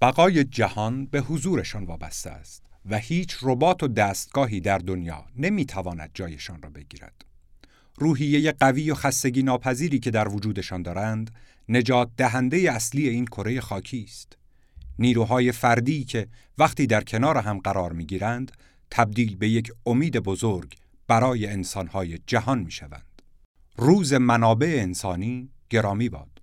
بقای جهان به حضورشان وابسته است و هیچ ربات و دستگاهی در دنیا نمی‌تواند جایشان را بگیرد. روحیه قوی و خستگی ناپذیری که در وجودشان دارند نجات دهنده اصلی این کره خاکی است. نیروهای فردی که وقتی در کنار هم قرار می گیرند، تبدیل به یک امید بزرگ برای انسانهای جهان می شوند. روز منابع انسانی گرامی باد.